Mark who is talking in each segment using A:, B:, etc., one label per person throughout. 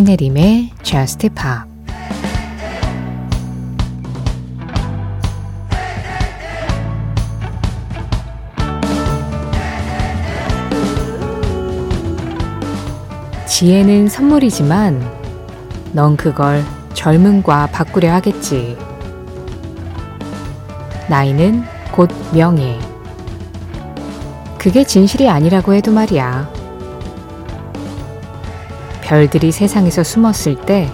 A: 신혜림의 Just Pop 지혜는 선물이지만 넌 그걸 젊음과 바꾸려 하겠지. 나이는 곧 명예. 그게 진실이 아니라고 해도 말이야. 별들이 세상에서 숨었을 때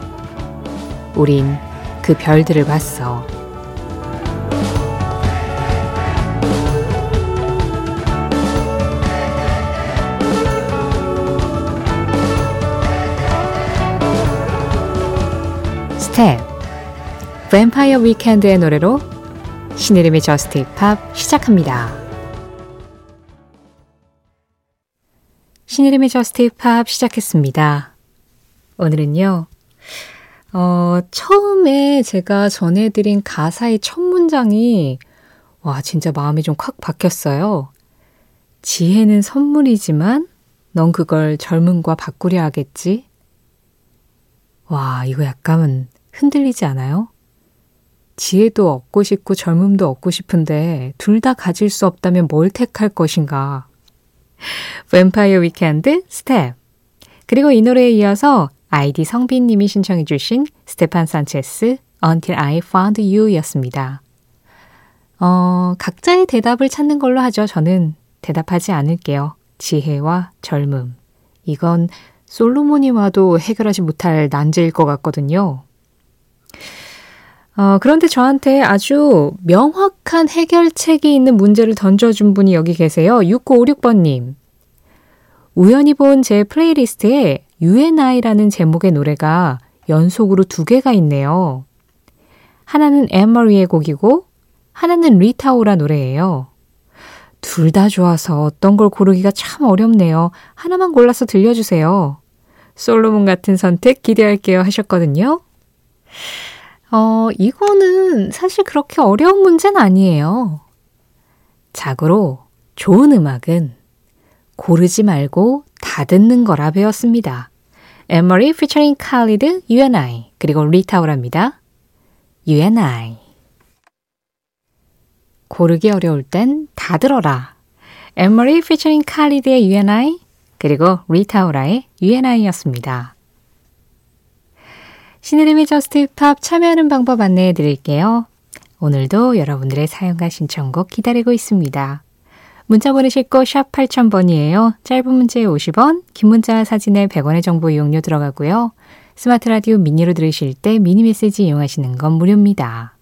A: 우린 그 별들을 봤어. Step Vampire Weekend의 노래로 신혜림의 JUST POP 시작합니다. 신이름의 저스트 힙합 시작했습니다. 오늘은요, 어, 처음에 제가 전해드린 가사의 첫 문장이, 와, 진짜 마음이 좀 콱 박혔어요. 지혜는 선물이지만, 넌 그걸 젊음과 바꾸려 하겠지? 와, 이거 약간은 흔들리지 않아요? 지혜도 얻고 싶고 젊음도 얻고 싶은데 둘 다 가질 수 없다면 뭘 택할 것인가? Vampire Weekend Step. 그리고 이 노래에 이어서 아이디 성빈님이 신청해 주신 Stephen Sanchez Until I Found You 였습니다. 어, 각자의 대답을 찾는 걸로 하죠. 저는 대답하지 않을게요. 지혜와 젊음. 이건 솔로몬이 와도 해결하지 못할 난제일 것 같거든요. 어, 그런데 저한테 아주 명확한 해결책이 있는 문제를 던져준 분이 여기 계세요. 6956번님. 우연히 본 제 플레이리스트에 UNI라는 제목의 노래가 연속으로 두 개가 있네요. 하나는 앤 마리의 곡이고 하나는 리타 오라 노래예요. 둘 다 좋아서 어떤 걸 고르기가 참 어렵네요. 하나만 골라서 들려주세요. 솔로몬 같은 선택 기대할게요 하셨거든요. 어, 이거는 사실 그렇게 어려운 문제는 아니에요. 자고로 좋은 음악은 고르지 말고 다 듣는 거라 배웠습니다. 에머리 피처링 칼리드 UNI 그리고 리타오랍니다. UNI 고르기 어려울 땐 다 들어라. 에머리 피처링 칼리드의 UNI 그리고 리타 오라의 You and I였습니다. 신혜림의 JUST POP 참여하는 방법 안내해 드릴게요. 오늘도 여러분들의 사연과 신청곡 기다리고 있습니다. 문자 보내실 곳 샵 8000번이에요. 짧은 문자에 50원, 긴 문자 사진에 100원의 정보 이용료 들어가고요. 스마트 라디오 미니로 들으실 때 미니 메시지 이용하시는 건 무료입니다.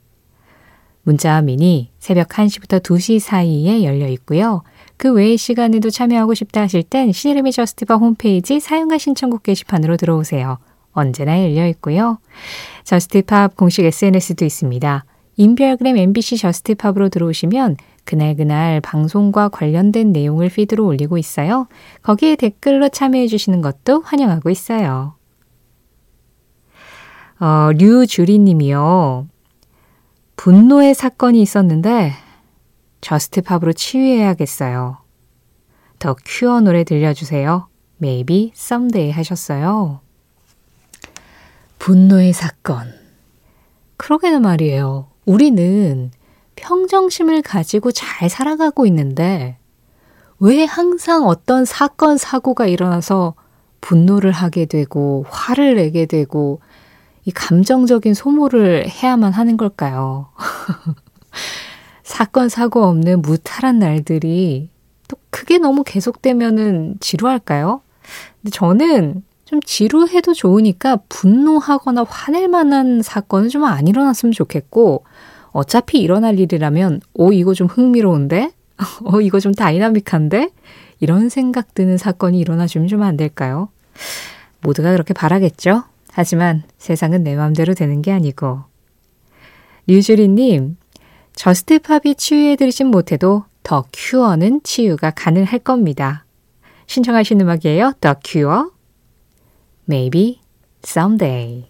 A: 문자와 미니 새벽 1시부터 2시 사이에 열려 있고요. 그 외의 시간에도 참여하고 싶다 하실 땐 신혜림의 JUST POP 홈페이지 사연과 신청곡 게시판으로 들어오세요. 언제나 열려 있고요. JUST POP 공식 SNS도 있습니다. 인별그램 MBC JUST POP으로 들어오시면 그날그날 방송과 관련된 내용을 feed로 올리고 있어요. 거기에 댓글로 참여해 주시는 것도 환영하고 있어요. 어, 류주리 님이요. 분노의 사건이 있었는데 JUST POP으로 치유해야겠어요. 더 큐어 노래 들려주세요. Maybe someday 하셨어요. 분노의 사건. 그러게는 말이에요. 우리는 평정심을 가지고 잘 살아가고 있는데 왜 항상 어떤 사건, 사고가 일어나서 분노를 하게 되고 화를 내게 되고 이 감정적인 소모를 해야만 하는 걸까요? 사건, 사고 없는 무탈한 날들이 또 그게 너무 계속되면은 지루할까요? 근데 저는 좀 지루해도 좋으니까 분노하거나 화낼 만한 사건은 좀 안 일어났으면 좋겠고, 어차피 일어날 일이라면, 오, 이거 좀 흥미로운데? 어, 이거 좀 dynamic한데? 이런 생각 드는 사건이 일어나주면 좀 안 될까요? 모두가 그렇게 바라겠죠? 하지만 세상은 내 맘대로 되는 게 아니고. 류주리님, 저스트팝이 치유해드리진 못해도 더 큐어는 치유가 가능할 겁니다. 신청하신 음악이에요. 더 큐어 Maybe someday.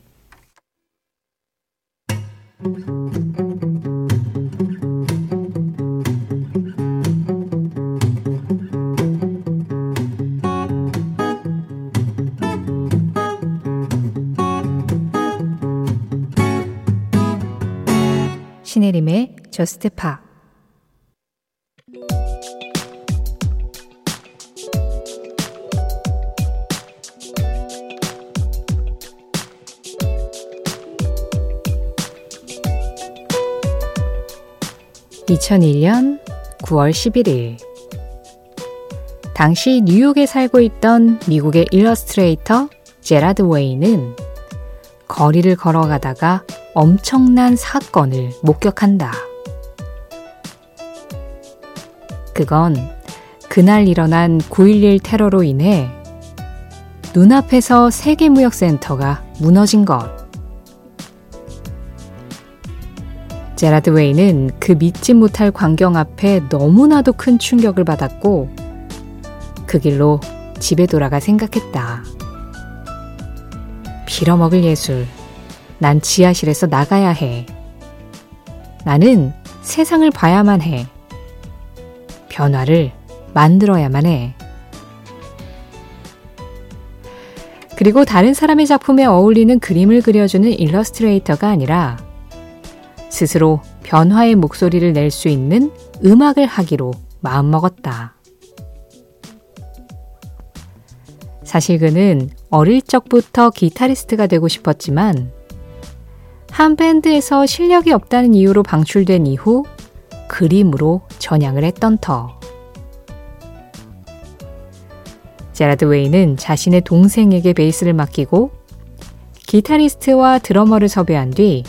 A: 신혜림의 저스트 팝 (2001년 9월 11일) 당시 뉴욕에 살고 있던 미국의 일러스트레이터 제라드 웨이는 거리를 걸어가다가 엄청난 사건을 목격한다. 그건 그날 일어난 9.11 테러로 인해 눈앞에서 세계무역센터가 무너진 것. 제라드 웨이는 그 믿지 못할 광경 앞에 너무나도 큰 충격을 받았고, 그 길로 집에 돌아가 생각했다. 빌어먹을 예술. 난 지하실에서 나가야 해. 나는 세상을 봐야만 해. 변화를 만들어야만 해. 그리고 다른 사람의 작품에 어울리는 그림을 그려주는 일러스트레이터가 아니라 스스로 변화의 목소리를 낼 수 있는 음악을 하기로 마음먹었다. 사실 그는 어릴 적부터 기타리스트가 되고 싶었지만 한 밴드에서 실력이 없다는 이유로 방출된 이후 그림으로 전향을 했던 터. 제라드 웨이는 자신의 동생에게 베이스를 맡기고 기타리스트와 드러머를 섭외한 뒤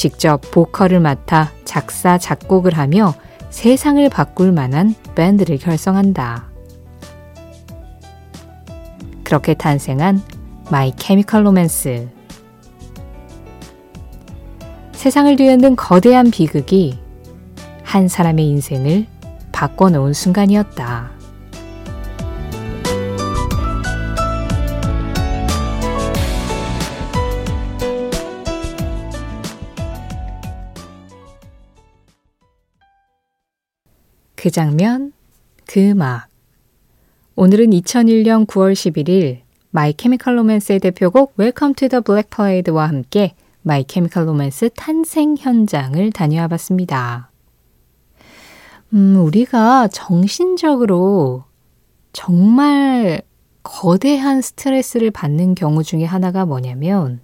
A: 직접 보컬을 맡아 작사, 작곡을 하며 세상을 바꿀 만한 밴드를 결성한다. 그렇게 탄생한 마이 케미컬 로맨스. 세상을 뒤흔든 거대한 비극이 한 사람의 인생을 바꿔놓은 순간이었다. 그 장면, 그 음악. 오늘은 2001년 9월 11일 마이 케미컬 로맨스의 대표곡 Welcome to the Black Parade와 함께 마이 케미컬 로맨스 탄생 현장을 다녀와 봤습니다. 음, 우리가 정신적으로 정말 거대한 스트레스를 받는 경우 중에 하나가 뭐냐면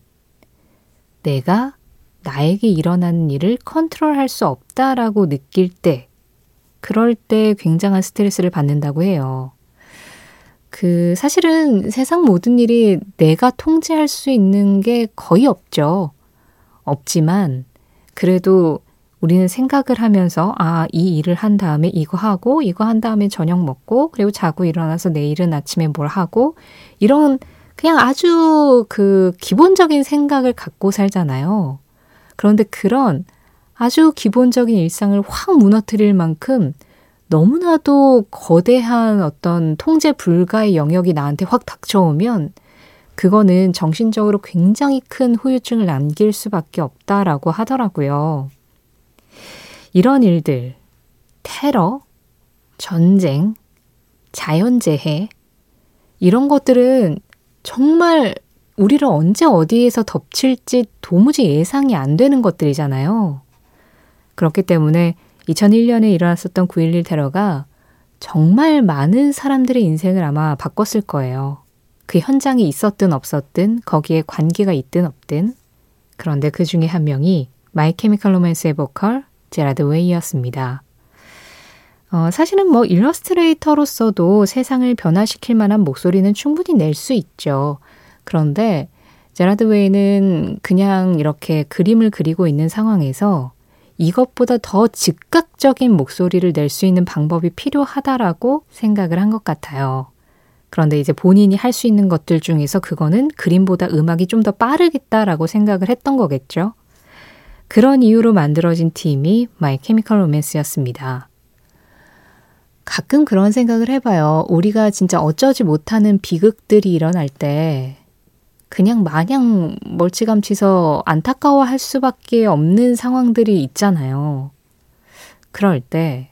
A: 내가 나에게 일어나는 일을 컨트롤할 수 없다라고 느낄 때 그럴 때 굉장한 스트레스를 받는다고 해요. 그 사실은 세상 모든 일이 내가 통제할 수 있는 게 거의 없죠. 없지만 그래도 우리는 생각을 하면서 아, 이 일을 한 다음에 이거 하고 이거 한 다음에 저녁 먹고 그리고 자고 일어나서 내일은 아침에 뭘 하고 이런 그냥 아주 그 기본적인 생각을 갖고 살잖아요. 그런데 그런 아주 기본적인 일상을 확 무너뜨릴 만큼 너무나도 거대한 어떤 통제 불가의 영역이 나한테 확 닥쳐오면 그거는 정신적으로 굉장히 큰 후유증을 남길 수밖에 없다라고 하더라고요. 이런 일들, 테러, 전쟁, 자연재해, 이런 것들은 정말 우리를 언제 어디에서 덮칠지 도무지 예상이 안 되는 것들이잖아요. 그렇기 때문에 2001년에 일어났었던 9.11 테러가 정말 많은 사람들의 인생을 아마 바꿨을 거예요. 그 현장에 있었든 없었든 거기에 관계가 있든 없든 그런데 그 중에 한 명이 마이 케미컬 로맨스의 보컬 제라드 웨이였습니다. 어, 사실은 뭐 일러스트레이터로서도 세상을 변화시킬 만한 목소리는 충분히 낼 수 있죠. 그런데 제라드 웨이는 그냥 이렇게 그림을 그리고 있는 상황에서 이것보다 더 즉각적인 목소리를 낼 수 있는 방법이 필요하다라고 생각을 한 것 같아요. 그런데 이제 본인이 할 수 있는 것들 중에서 그거는 그림보다 음악이 좀 더 빠르겠다라고 생각을 했던 거겠죠. 그런 이유로 만들어진 팀이 마이 케미컬 로맨스였습니다. 가끔 그런 생각을 해봐요. 우리가 진짜 어쩌지 못하는 비극들이 일어날 때 그냥 마냥 멀찌감치서 안타까워할 수밖에 없는 상황들이 있잖아요. 그럴 때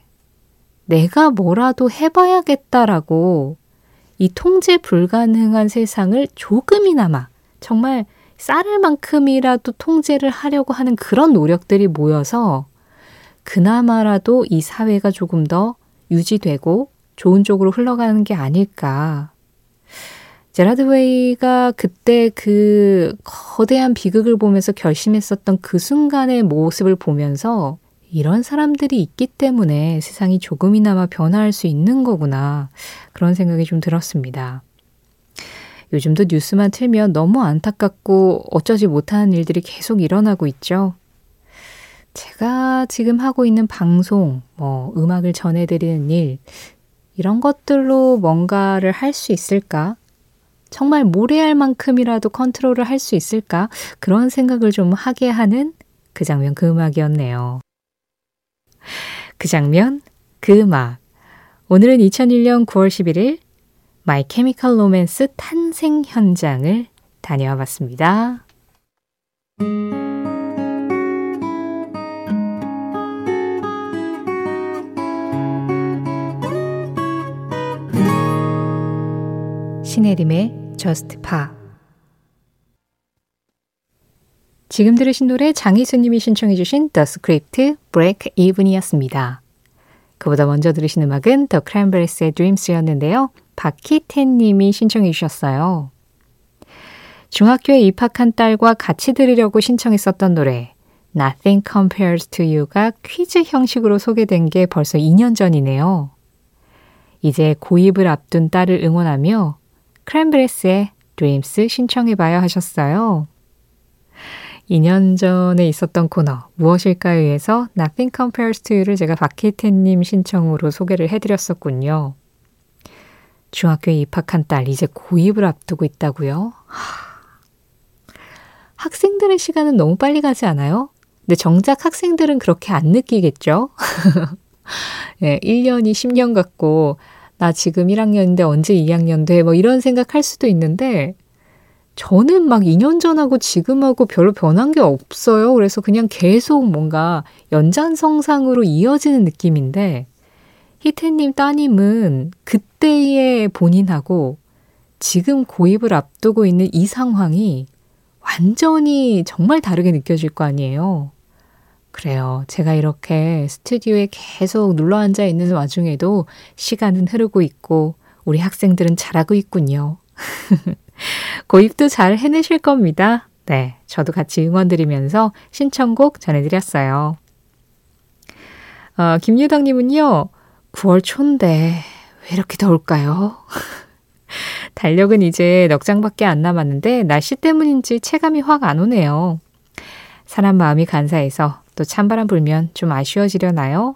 A: 내가 뭐라도 해봐야겠다라고 이 통제 불가능한 세상을 조금이나마 정말 쌀을 만큼이라도 통제를 하려고 하는 그런 노력들이 모여서 그나마라도 이 사회가 조금 더 유지되고 좋은 쪽으로 흘러가는 게 아닐까. 제라드 웨이가 그때 그 거대한 비극을 보면서 결심했었던 그 순간의 모습을 보면서 이런 사람들이 있기 때문에 세상이 조금이나마 변화할 수 있는 거구나. 그런 생각이 좀 들었습니다. 요즘도 뉴스만 틀면 너무 안타깝고 어쩌지 못하는 일들이 계속 일어나고 있죠. 제가 지금 하고 있는 방송, 뭐, 음악을 전해드리는 일, 이런 것들로 뭔가를 할 수 있을까? 정말 모래알 만큼이라도 컨트롤을 할 수 있을까? 그런 생각을 좀 하게 하는 그 장면, 그 음악이었네요. 그 장면, 그 음악. 오늘은 2001년 9월 11일 마이 케미컬 로맨스 탄생 현장을 다녀와 봤습니다. 신혜림의 Just Pa 지금 들으신 노래 장희수님이 신청해 주신 The Script Break Even이었습니다. 그보다 먼저 들으신 음악은 The Cranberries의 Dreams였는데요. 박희태 님이 신청해 주셨어요. 중학교에 입학한 딸과 같이 들으려고 신청했었던 노래 Nothing Compares to You가 퀴즈 형식으로 소개된 게 벌써 2년 전이네요. 이제 고입을 앞둔 딸을 응원하며 크랜브레스의 Dreams 신청해봐요 하셨어요. 2년 전에 있었던 코너 무엇일까요에서 Nothing Compares to You를 제가 박혜태님 신청으로 소개를 해드렸었군요. 중학교에 입학한 딸 이제 고입을 앞두고 있다고요? 학생들의 시간은 너무 빨리 가지 않아요? 근데 정작 학생들은 그렇게 안 느끼겠죠? 예, 1년이 10년 같고 나 지금 1학년인데 언제 2학년 돼? 뭐 이런 생각할 수도 있는데 저는 막 2년 전하고 지금하고 별로 변한 게 없어요. 그래서 그냥 계속 뭔가 연장성상으로 이어지는 느낌인데 희태님 따님은 그때의 본인하고 지금 고입을 앞두고 있는 이 상황이 완전히 정말 다르게 느껴질 거 아니에요. 그래요. 제가 이렇게 스튜디오에 계속 눌러 앉아 있는 와중에도 시간은 흐르고 있고 우리 학생들은 잘하고 있군요. 고입도 잘 해내실 겁니다. 네. 저도 같이 응원드리면서 신청곡 전해드렸어요. 어, 김유덕님은요, 9월 초인데 왜 이렇게 더울까요? 달력은 이제 넉 장밖에 안 남았는데 날씨 때문인지 체감이 확 안 오네요. 사람 마음이 간사해서 또 찬바람 불면 좀 아쉬워지려나요?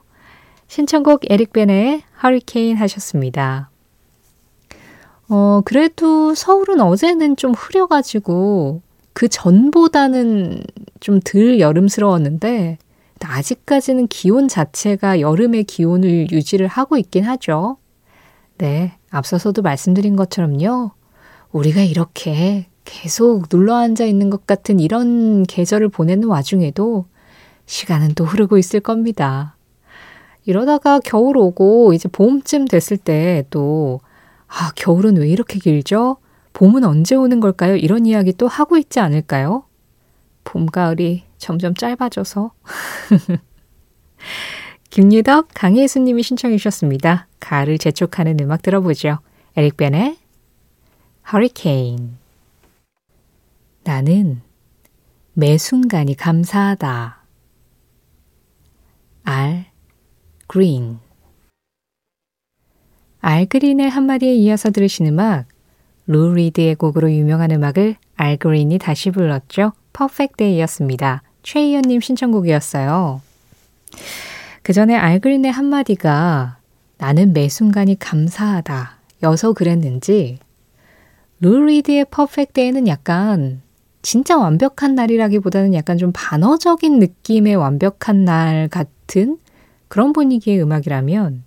A: 신청곡 에릭 베네의 허리케인 하셨습니다. 어, 그래도 서울은 어제는 좀 흐려가지고 그 전보다는 좀 덜 여름스러웠는데 아직까지는 기온 자체가 여름의 기온을 유지를 하고 있긴 하죠. 네, 앞서서도 말씀드린 것처럼요. 우리가 이렇게 계속 눌러 앉아 있는 것 같은 이런 계절을 보내는 와중에도 시간은 또 흐르고 있을 겁니다. 이러다가 겨울 오고 이제 봄쯤 됐을 때 또, 아, 겨울은 왜 이렇게 길죠? 봄은 언제 오는 걸까요? 이런 이야기 또 하고 있지 않을까요? 봄, 가을이 점점 짧아져서. 김유덕, 강혜수님이 신청해 주셨습니다. 가을을 재촉하는 음악 들어보죠. 에릭 벤의 Hurricane. 나는 매 순간이 감사하다. 알 그린 알 그린의 한마디에 이어서 들으신 음악 루 리드의 곡으로 유명한 음악을 알 그린이 다시 불렀죠. Perfect Day였습니다. 최희연님 신청곡이었어요. 그 전에 알 그린의 한마디가 나는 매 순간이 감사하다 여서 그랬는지 루 리드의 Perfect Day는 약간 진짜 완벽한 날이라기보다는 약간 좀 반어적인 느낌의 완벽한 날 같은 그런 분위기의 음악이라면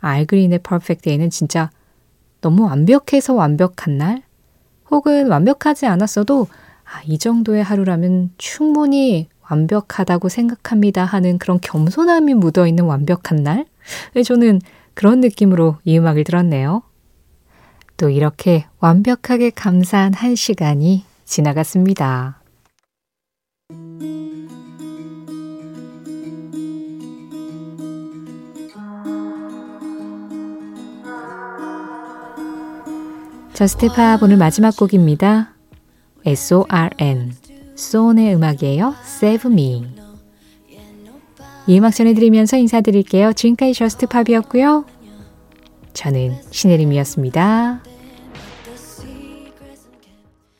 A: 알 그린의 Perfect Day는 진짜 너무 완벽해서 완벽한 날 혹은 완벽하지 않았어도 아, 이 정도의 하루라면 충분히 완벽하다고 생각합니다 하는 그런 겸손함이 묻어있는 완벽한 날? 저는 그런 느낌으로 이 음악을 들었네요. 또 이렇게 완벽하게 감사한 한 시간이 지나갔습니다. Just Pop 오늘 마지막 곡입니다. S-O-R-N 손의 음악이에요. Save Me 이 음악 전해드리면서 인사드릴게요. 지금까지 저스트팝이었고요. 저는 신혜림이었습니다.